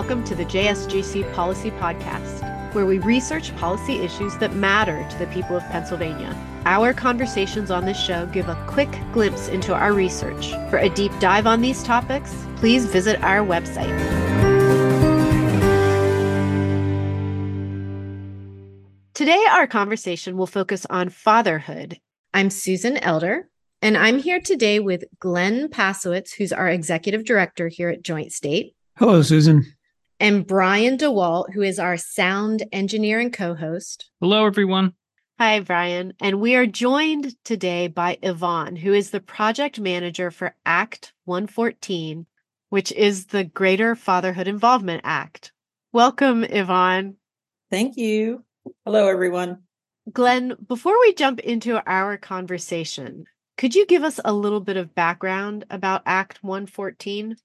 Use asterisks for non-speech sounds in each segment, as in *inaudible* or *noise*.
welcome to the JSGC Policy Podcast, where we research policy issues that matter to the people of Pennsylvania. Our conversations on this show give a quick glimpse into our research. For a deep dive on these topics, please visit our website. Today, our conversation will focus on fatherhood. I'm Susan Elder, and I'm here today with Glenn Pasewicz, who's our executive director here at Joint State. Hello, Susan. And Brian DeWalt, who is our sound engineer and co host. Hello, everyone. Hi, Brian. And we are joined today by Yvonne, who is the project manager for Act 114, which is the Greater Fatherhood Involvement Act. Welcome, Yvonne. Thank you. Hello, everyone. Glenn, before we jump into our conversation, could you give us a little bit of background about Act 114?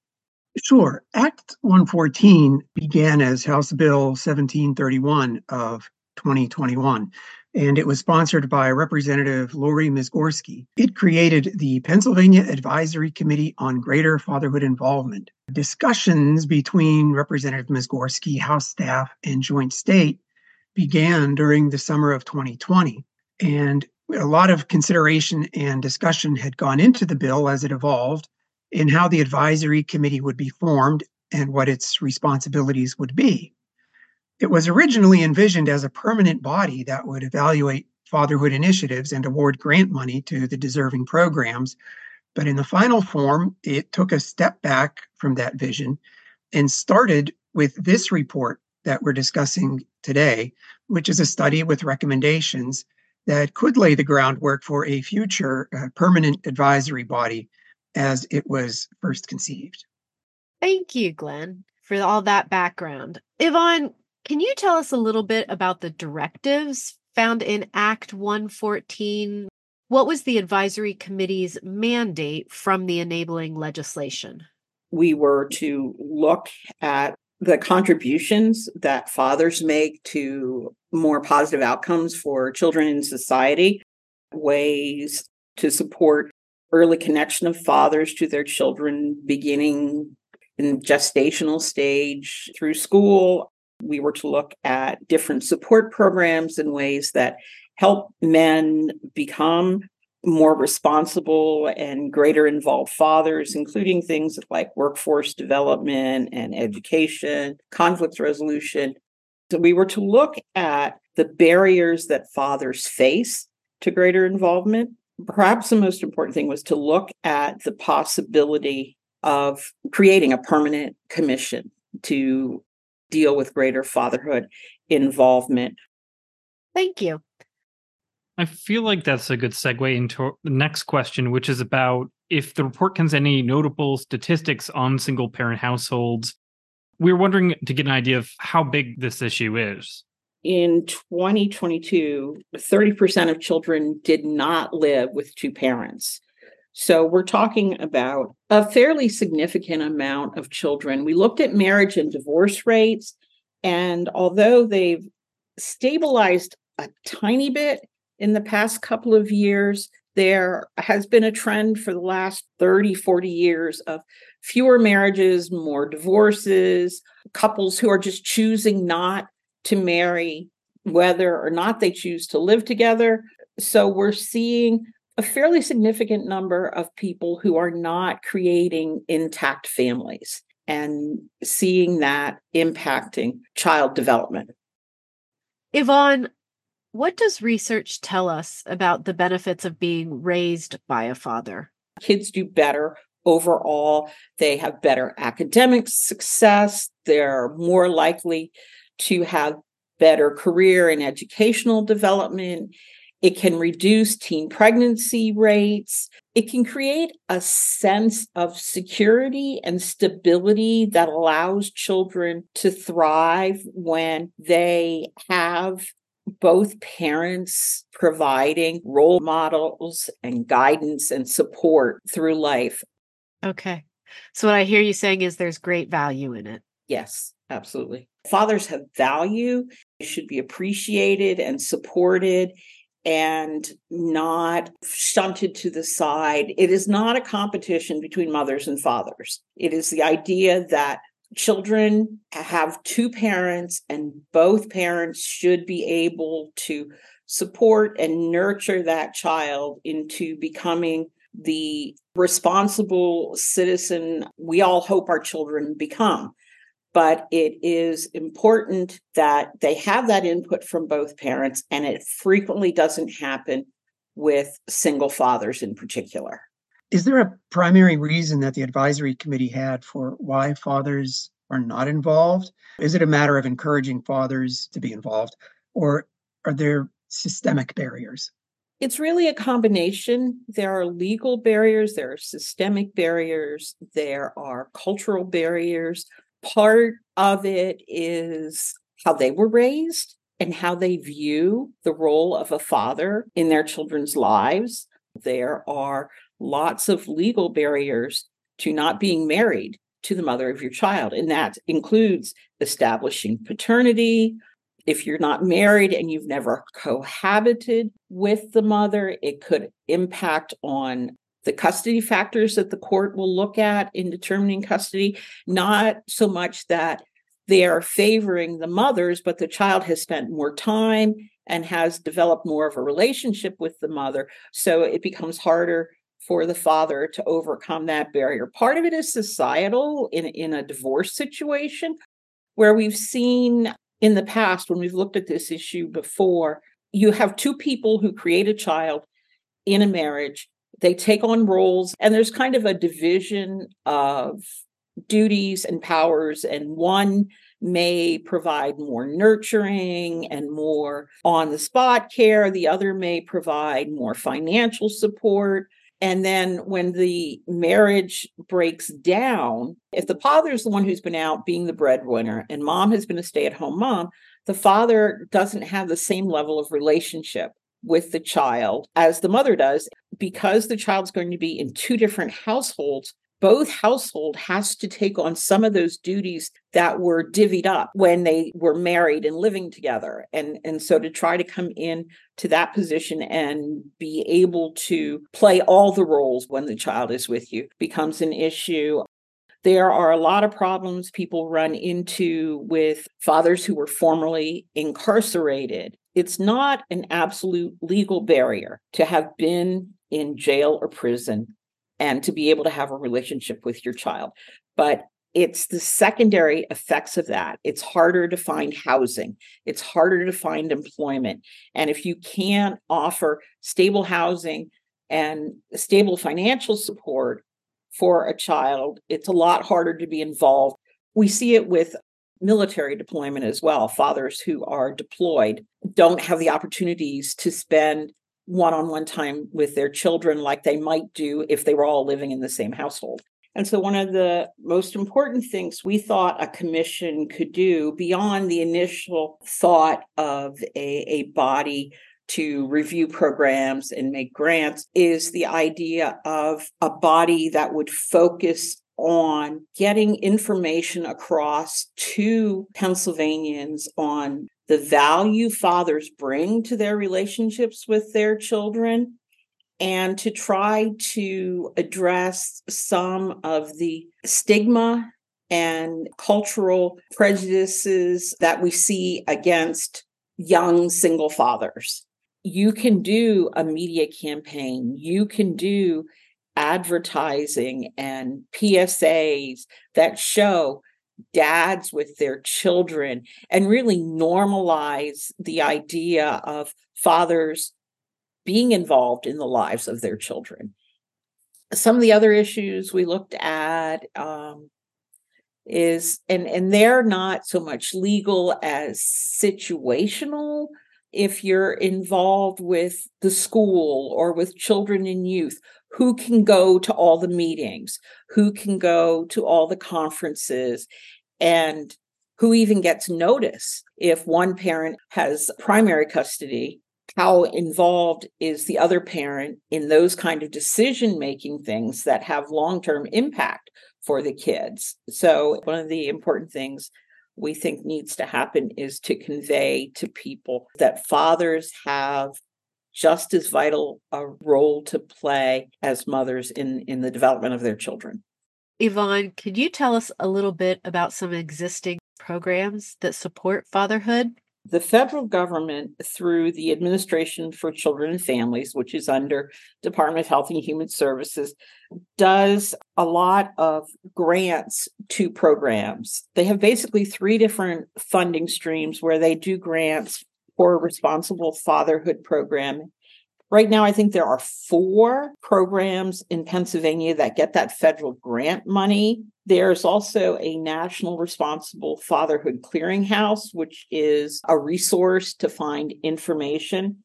Sure. Act 114 began as House Bill 1731 of 2021, and it was sponsored by Representative Lori Mizgorski. It created the Pennsylvania Advisory Committee on Greater Fatherhood Involvement. Discussions between Representative Mizgorski, House staff, and Joint State began during the summer of 2020. And a lot of consideration and discussion had gone into the bill as it evolved in how the advisory committee would be formed and what its responsibilities would be. It was originally envisioned as a permanent body that would evaluate fatherhood initiatives and award grant money to the deserving programs. But in the final form, it took a step back from that vision and started with this report that we're discussing today, which is a study with recommendations that could lay the groundwork for a future uh, permanent advisory body as it was first conceived. Thank you, Glenn, for all that background. Yvonne, can you tell us a little bit about the directives found in Act 114? What was the advisory committee's mandate from the enabling legislation? We were to look at the contributions that fathers make to more positive outcomes for children in society, ways to support early connection of fathers to their children beginning in gestational stage through school. We were to look at different support programs and ways that help men become more responsible and greater involved fathers, including things like workforce development and education, conflict resolution. So we were to look at the barriers that fathers face to greater involvement. Perhaps the most important thing was to look at the possibility of creating a permanent commission to deal with greater fatherhood involvement. Thank you. I feel like that's a good segue into the next question, which is about if the report contains any notable statistics on single parent households. We are wondering to get an idea of how big this issue is. In 2022, 30% of children did not live with two parents. So we're talking about a fairly significant amount of children. We looked at marriage and divorce rates, and although they've stabilized a tiny bit, in the past couple of years, there has been a trend for the last 30, 40 years of fewer marriages, more divorces, couples who are just choosing not to marry, whether or not they choose to live together. So we're seeing a fairly significant number of people who are not creating intact families and seeing that impacting child development. Yvonne, what does research tell us about the benefits of being raised by a father? Kids do better overall. They have better academic success. They're more likely to have better career and educational development. It can reduce teen pregnancy rates. It can create a sense of security and stability that allows children to thrive when they have both parents providing role models and guidance and support through life. Okay. So, what I hear you saying is there's great value in it. Yes, absolutely. Fathers have value, They should be appreciated and supported and not shunted to the side. It is not a competition between mothers and fathers. It is the idea that children have two parents, and both parents should be able to support and nurture that child into becoming the responsible citizen we all hope our children become. But it is important that they have that input from both parents, and it frequently doesn't happen with single fathers in particular. Is there a primary reason that the advisory committee had for why fathers are not involved? Is it a matter of encouraging fathers to be involved, or are there systemic barriers? It's really a combination. There are legal barriers, there are systemic barriers, there are cultural barriers. Part of it is how they were raised and how they view the role of a father in their children's lives. There are lots of legal barriers to not being married to the mother of your child, and that includes establishing paternity. If you're not married and you've never cohabited with the mother, it could impact on the custody factors that the court will look at in determining custody, not so much that they are favoring the mothers, but the child has spent more time and has developed more of a relationship with the mother. So it becomes harder for the father to overcome that barrier. Part of it is societal in, in a divorce situation where we've seen in the past, when we've looked at this issue before, you have two people who create a child in a marriage. They take on roles, and there's kind of a division of duties and powers, and one may provide more nurturing and more on the spot care. The other may provide more financial support. And then when the marriage breaks down, if the father is the one who's been out being the breadwinner and mom has been a stay at home mom, the father doesn't have the same level of relationship with the child as the mother does because the child's going to be in two different households both household has to take on some of those duties that were divvied up when they were married and living together and and so to try to come in to that position and be able to play all the roles when the child is with you becomes an issue there are a lot of problems people run into with fathers who were formerly incarcerated. It's not an absolute legal barrier to have been in jail or prison and to be able to have a relationship with your child. But it's the secondary effects of that. It's harder to find housing, it's harder to find employment. And if you can't offer stable housing and stable financial support for a child, it's a lot harder to be involved. We see it with military deployment as well. Fathers who are deployed don't have the opportunities to spend one on one time with their children like they might do if they were all living in the same household. And so, one of the most important things we thought a commission could do beyond the initial thought of a, a body to review programs and make grants is the idea of a body that would focus on getting information across to Pennsylvanians on the value fathers bring to their relationships with their children and to try to address some of the stigma and cultural prejudices that we see against young single fathers. You can do a media campaign, you can do advertising and PSAs that show dads with their children and really normalize the idea of fathers being involved in the lives of their children. Some of the other issues we looked at um, is, and and they're not so much legal as situational. If you're involved with the school or with children and youth, who can go to all the meetings, who can go to all the conferences, and who even gets notice if one parent has primary custody? How involved is the other parent in those kind of decision making things that have long term impact for the kids? So one of the important things we think needs to happen is to convey to people that fathers have just as vital a role to play as mothers in in the development of their children Yvonne, could you tell us a little bit about some existing programs that support fatherhood? The federal government, through the Administration for Children and Families, which is under Department of Health and Human Services, does a lot of grants to programs. They have basically three different funding streams where they do grants for responsible fatherhood program. Right now, I think there are four programs in Pennsylvania that get that federal grant money. There's also a National Responsible Fatherhood Clearinghouse, which is a resource to find information.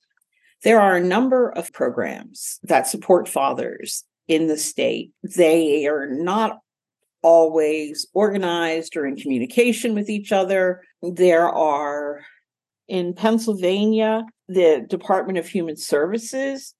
There are a number of programs that support fathers in the state. They are not always organized or in communication with each other. There are in Pennsylvania, the Department of Human Services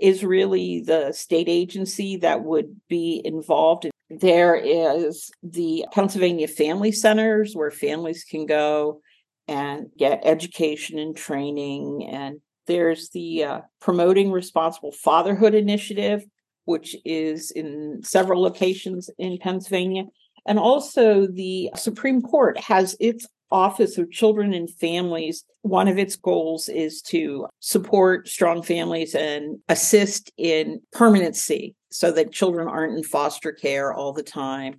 is really the state agency that would be involved. There is the Pennsylvania Family Centers where families can go and get education and training. And there's the uh, Promoting Responsible Fatherhood Initiative, which is in several locations in Pennsylvania. And also, the Supreme Court has its Office of Children and Families, one of its goals is to support strong families and assist in permanency so that children aren't in foster care all the time.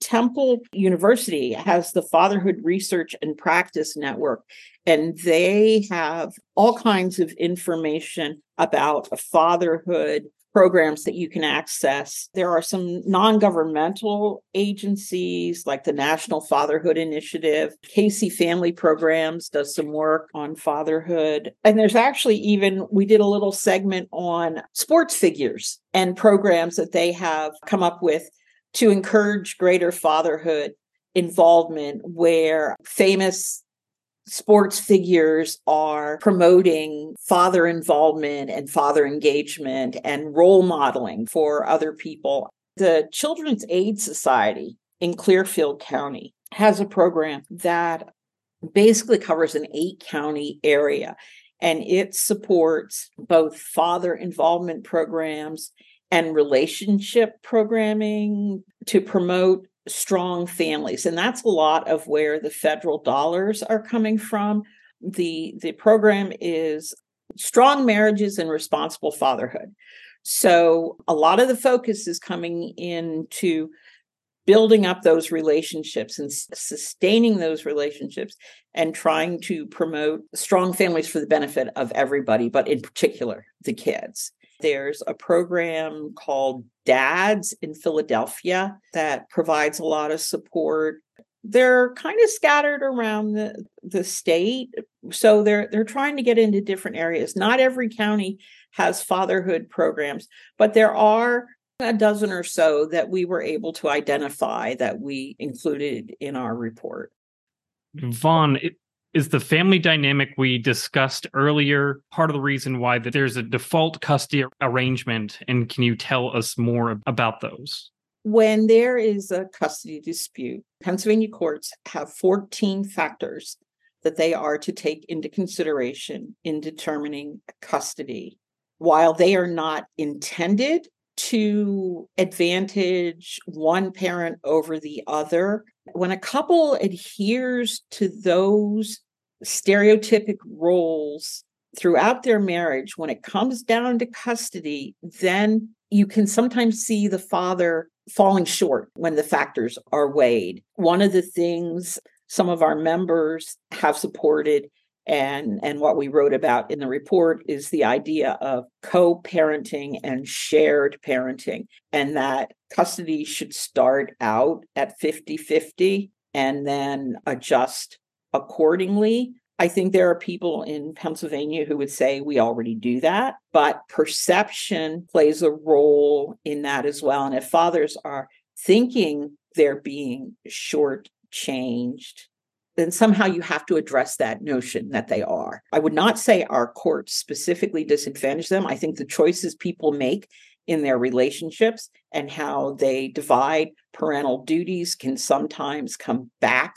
Temple University has the Fatherhood Research and Practice Network, and they have all kinds of information about fatherhood, programs that you can access. There are some non governmental agencies like the National Fatherhood Initiative. Casey Family Programs does some work on fatherhood. And there's actually even, we did a little segment on sports figures and programs that they have come up with to encourage greater fatherhood involvement where famous sports figures are promoting father involvement and father engagement and role modeling for other people. The Children's Aid Society in Clearfield County has a program that basically covers an eight county area and it supports both father involvement programs and relationship programming to promote strong families and that's a lot of where the federal dollars are coming from. The the program is strong marriages and responsible fatherhood. So a lot of the focus is coming into building up those relationships and sustaining those relationships and trying to promote strong families for the benefit of everybody but in particular the kids there's a program called DADS in Philadelphia that provides a lot of support. They're kind of scattered around the, the state. So they're they're trying to get into different areas. Not every county has fatherhood programs, but there are a dozen or so that we were able to identify that we included in our report. Vaughn, is the family dynamic we discussed earlier part of the reason why that there's a default custody arrangement and can you tell us more about those? When there is a custody dispute pennsylvania courts have 14 factors that they are to take into consideration in determining custody. While they are not intended to advantage one parent over the other. When a couple adheres to those stereotypic roles throughout their marriage, when it comes down to custody, then you can sometimes see the father falling short when the factors are weighed. One of the things some of our members have supported and and what we wrote about in the report is the idea of co-parenting and shared parenting and that custody should start out at 50-50 and then adjust accordingly I think there are people in Pennsylvania who would say we already do that, but perception plays a role in that as well. And if fathers are thinking they're being shortchanged, then somehow you have to address that notion that they are. I would not say our courts specifically disadvantage them. I think the choices people make in their relationships and how they divide parental duties can sometimes come back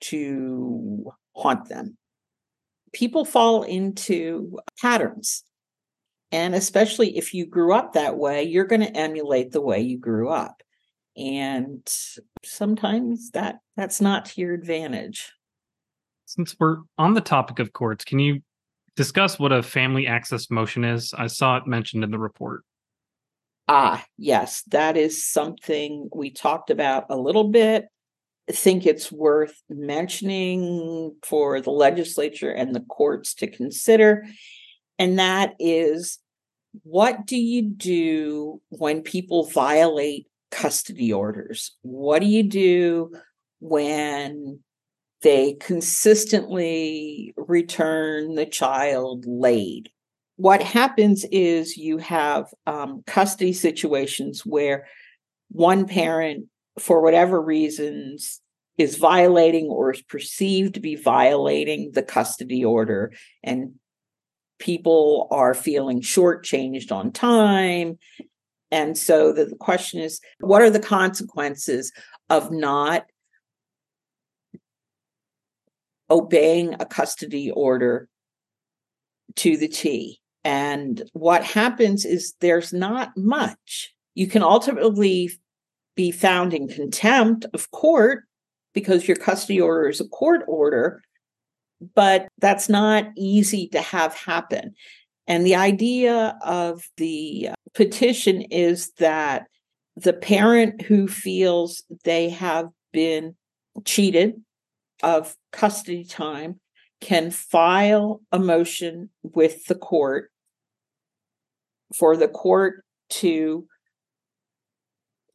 to haunt them. People fall into patterns. And especially if you grew up that way, you're going to emulate the way you grew up. And sometimes that that's not to your advantage. Since we're on the topic of courts, can you discuss what a family access motion is? I saw it mentioned in the report. Ah, yes, that is something we talked about a little bit. I think it's worth mentioning for the legislature and the courts to consider. And that is what do you do when people violate custody orders? What do you do when they consistently return the child late? What happens is you have um, custody situations where one parent, for whatever reasons, is violating or is perceived to be violating the custody order and people are feeling shortchanged on time. And so the, the question is what are the consequences of not obeying a custody order to the T? And what happens is there's not much. You can ultimately be found in contempt of court because your custody order is a court order, but that's not easy to have happen. And the idea of the uh, petition is that the parent who feels they have been cheated of custody time can file a motion with the court for the court to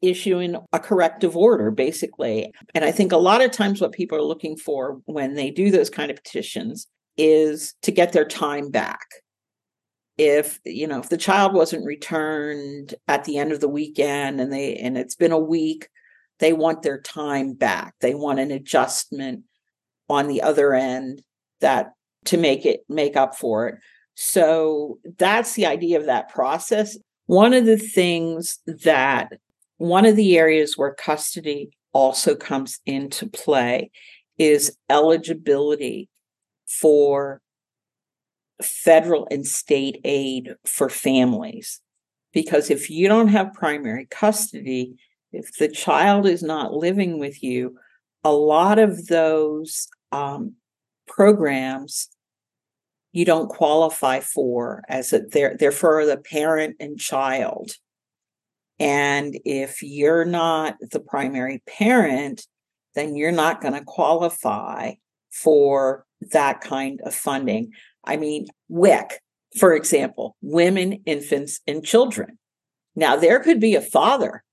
issuing a corrective order, basically. And I think a lot of times what people are looking for when they do those kind of petitions is to get their time back. If you know, if the child wasn't returned at the end of the weekend and they and it's been a week, they want their time back. They want an adjustment on the other end that to make it make up for it. So that's the idea of that process. One of the things that one of the areas where custody also comes into play is eligibility for federal and state aid for families. Because if you don't have primary custody, if the child is not living with you, a lot of those um, programs you don't qualify for as a, they're they're for the parent and child and if you're not the primary parent, then you're not going to qualify for that kind of funding. I mean, WIC, for example, women, infants, and children. Now, there could be a father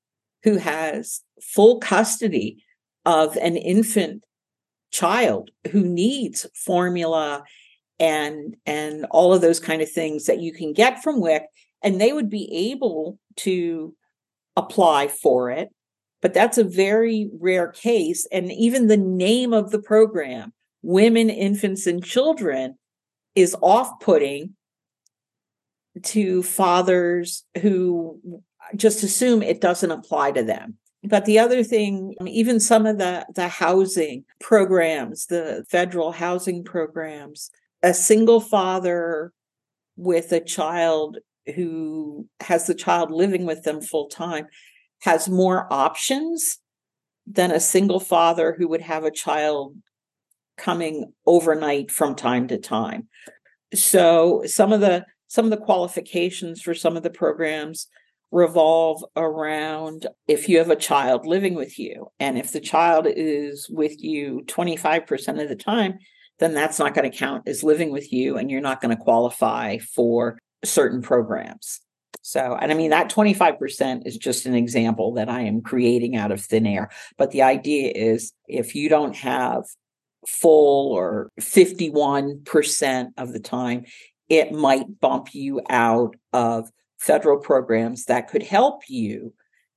who has full custody of an infant child who needs formula and and all of those kind of things that you can get from WIC and they would be able to apply for it, but that's a very rare case. And even the name of the program, Women, Infants, and Children, is off putting to fathers who just assume it doesn't apply to them. But the other thing, even some of the, the housing programs, the federal housing programs, a single father with a child who has the child living with them full time has more options than a single father who would have a child coming overnight from time to time so some of the some of the qualifications for some of the programs revolve around if you have a child living with you and if the child is with you 25% of the time then that's not going to count as living with you and you're not going to qualify for certain programs. So, and I mean, that 25% is just an example that I am creating out of thin air. But the idea is if you don't have full or 51% of the time, it might bump you out of federal programs that could help you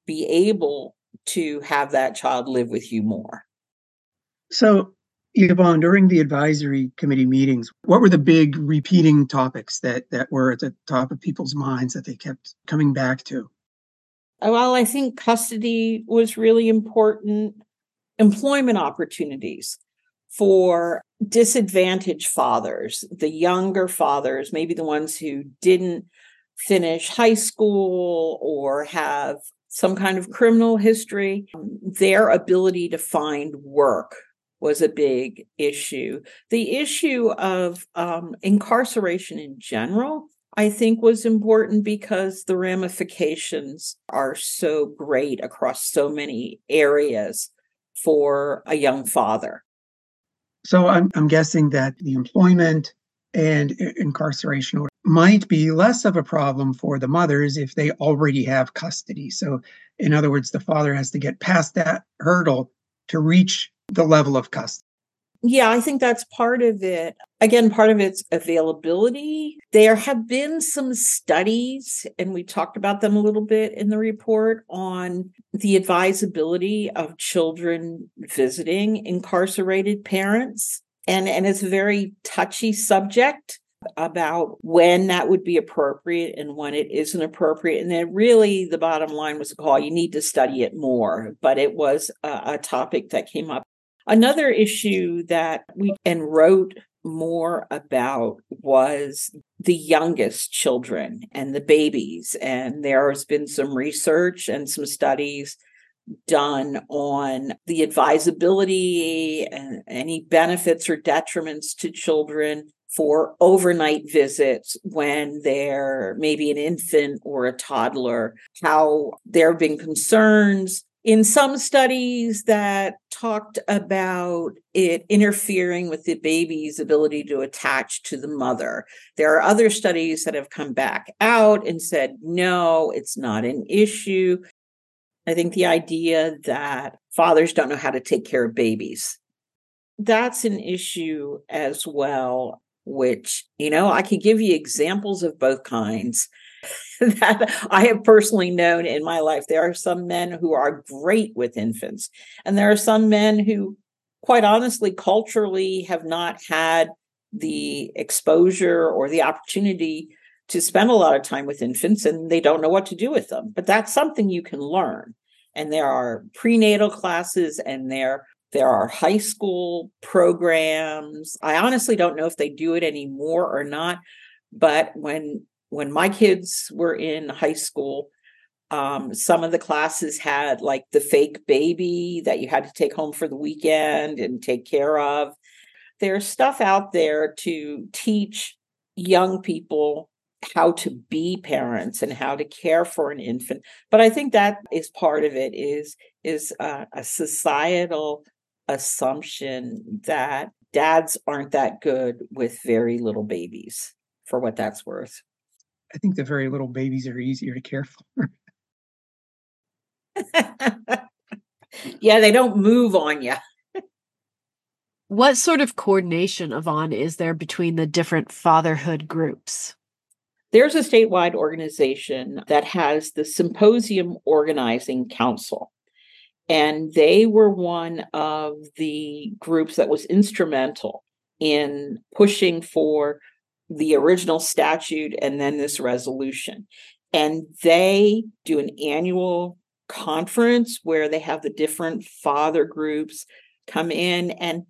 be able to have that child live with you more. So, Yvonne, during the advisory committee meetings, what were the big repeating topics that, that were at the top of people's minds that they kept coming back to? Well, I think custody was really important. Employment opportunities for disadvantaged fathers, the younger fathers, maybe the ones who didn't finish high school or have some kind of criminal history. Their ability to find work was a big issue. The issue of um, incarceration in general, I think, was important because the ramifications are so great across so many areas for a young father. So I'm, I'm guessing that the employment and incarceration might be less of a problem for the mothers if they already have custody. So, in other words, the father has to get past that hurdle to reach the level of custody. Yeah, I think that's part of it. Again, part of it's availability. There have been some studies, and we talked about them a little bit in the report on the advisability of children visiting incarcerated parents. And, and it's a very touchy subject about when that would be appropriate and when it isn't appropriate. And then, really, the bottom line was a call you need to study it more. But it was a, a topic that came up Another issue that we and wrote more about was the youngest children and the babies. And there has been some research and some studies done on the advisability and any benefits or detriments to children for overnight visits when they're maybe an infant or a toddler, how there have been concerns in some studies that talked about it interfering with the baby's ability to attach to the mother. There are other studies that have come back out and said, no, it's not an issue. I think the idea that fathers don't know how to take care of babies, that's an issue as well, which, you know, I could give you examples of both kinds. *laughs* that I have personally known in my life. There are some men who are great with infants, and there are some men who, quite honestly, culturally have not had the exposure or the opportunity to spend a lot of time with infants and they don't know what to do with them. But that's something you can learn. And there are prenatal classes and there there are high school programs. I honestly don't know if they do it anymore or not, but when when my kids were in high school, um, some of the classes had like the fake baby that you had to take home for the weekend and take care of. There's stuff out there to teach young people how to be parents and how to care for an infant but i think that is part of it is is a, a societal assumption that dads aren't that good with very little babies for what that's worth I think the very little babies are easier to care for. *laughs* yeah, they don't move on you. what sort of coordination, Yvonne, is there between the different fatherhood groups? There's a statewide organization that has the Symposium Organizing Council. And they were one of the groups that was instrumental in pushing for the original statute and then this resolution. And they do an annual conference where they have the different father groups come in and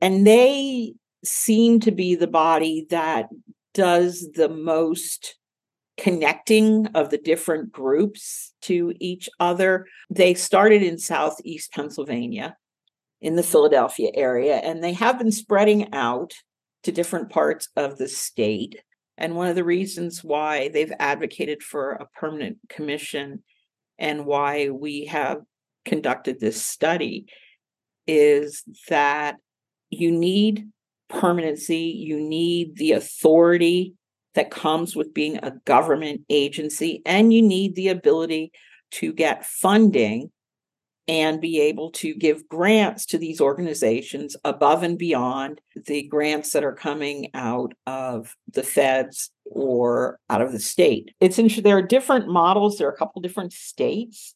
and they seem to be the body that does the most connecting of the different groups to each other. They started in southeast Pennsylvania in the Philadelphia area and they have been spreading out to different parts of the state. And one of the reasons why they've advocated for a permanent commission and why we have conducted this study is that you need permanency, you need the authority that comes with being a government agency, and you need the ability to get funding and be able to give grants to these organizations above and beyond the grants that are coming out of the feds or out of the state. It's interesting. There are different models. There are a couple different states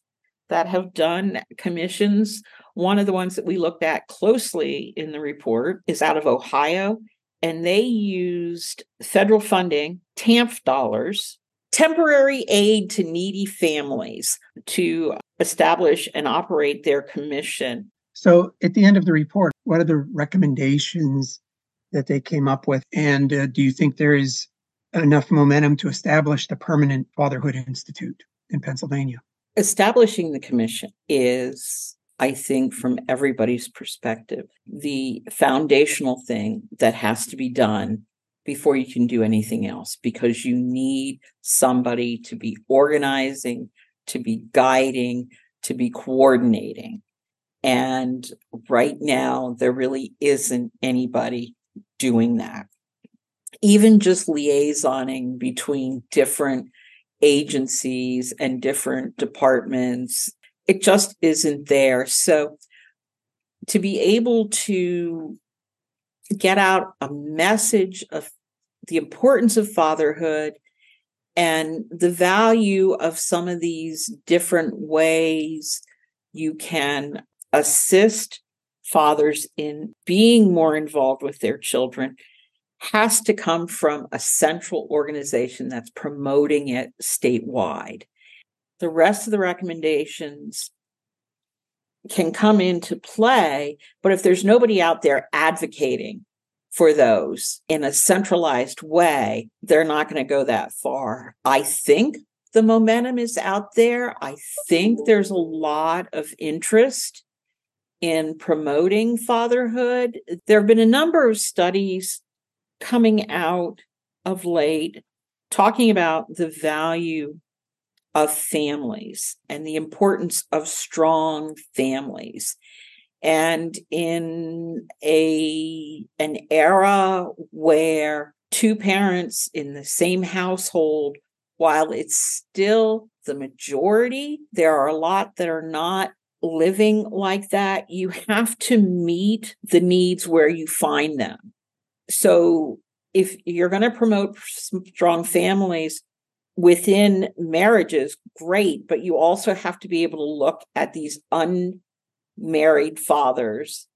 that have done commissions. One of the ones that we looked at closely in the report is out of Ohio, and they used federal funding, TANF dollars, temporary aid to needy families to establish and operate their commission. So, at the end of the report, what are the recommendations that they came up with? And uh, do you think there is enough momentum to establish the permanent Fatherhood Institute in Pennsylvania? establishing the commission is I think, from everybody's perspective, the foundational thing that has to be done before you can do anything else, because you need somebody to be organizing, to be guiding, to be coordinating. And right now, there really isn't anybody doing that. Even just liaisoning between different agencies and different departments it just isn't there. So to be able to get out a message of the importance of fatherhood and the value of some of these different ways you can assist fathers in being more involved with their children has to come from a central organization that's promoting it statewide the rest of the recommendations can come into play. But if there's nobody out there advocating for those in a centralized way, they're not going to go that far. I think the momentum is out there. I think there's a lot of interest in promoting fatherhood. There have been a number of studies coming out of late talking about the value of families and the importance of strong families and in a an era where two parents in the same household while it's still the majority there are a lot that are not living like that you have to meet the needs where you find them. So if you're going to promote strong families within marriages, great, but you also have to be able to look at these unmarried fathers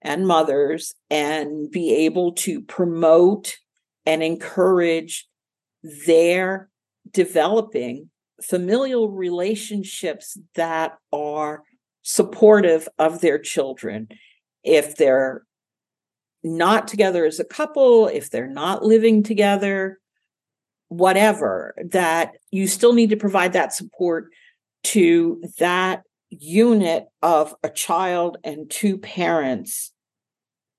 and mothers and be able to promote and encourage their developing familial relationships that are supportive of their children. If they're not together as a couple, if they're not living together, whatever, that you still need to provide that support to that unit of a child and two parents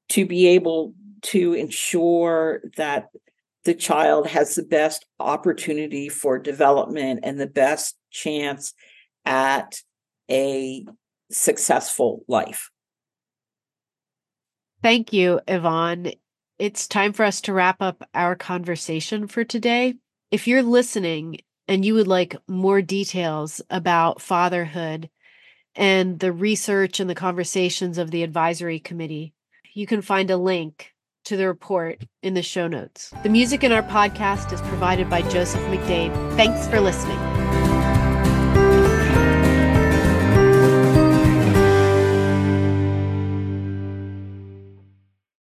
to be able to ensure that the child has the best opportunity for development and the best chance at a successful life. Thank you, Yvonne. It's time for us to wrap up our conversation for today. If you're listening and you would like more details about fatherhood and the research and the conversations of the advisory committee, you can find a link to the report in the show notes. The music in our podcast is provided by Joseph McDade. Thanks for listening.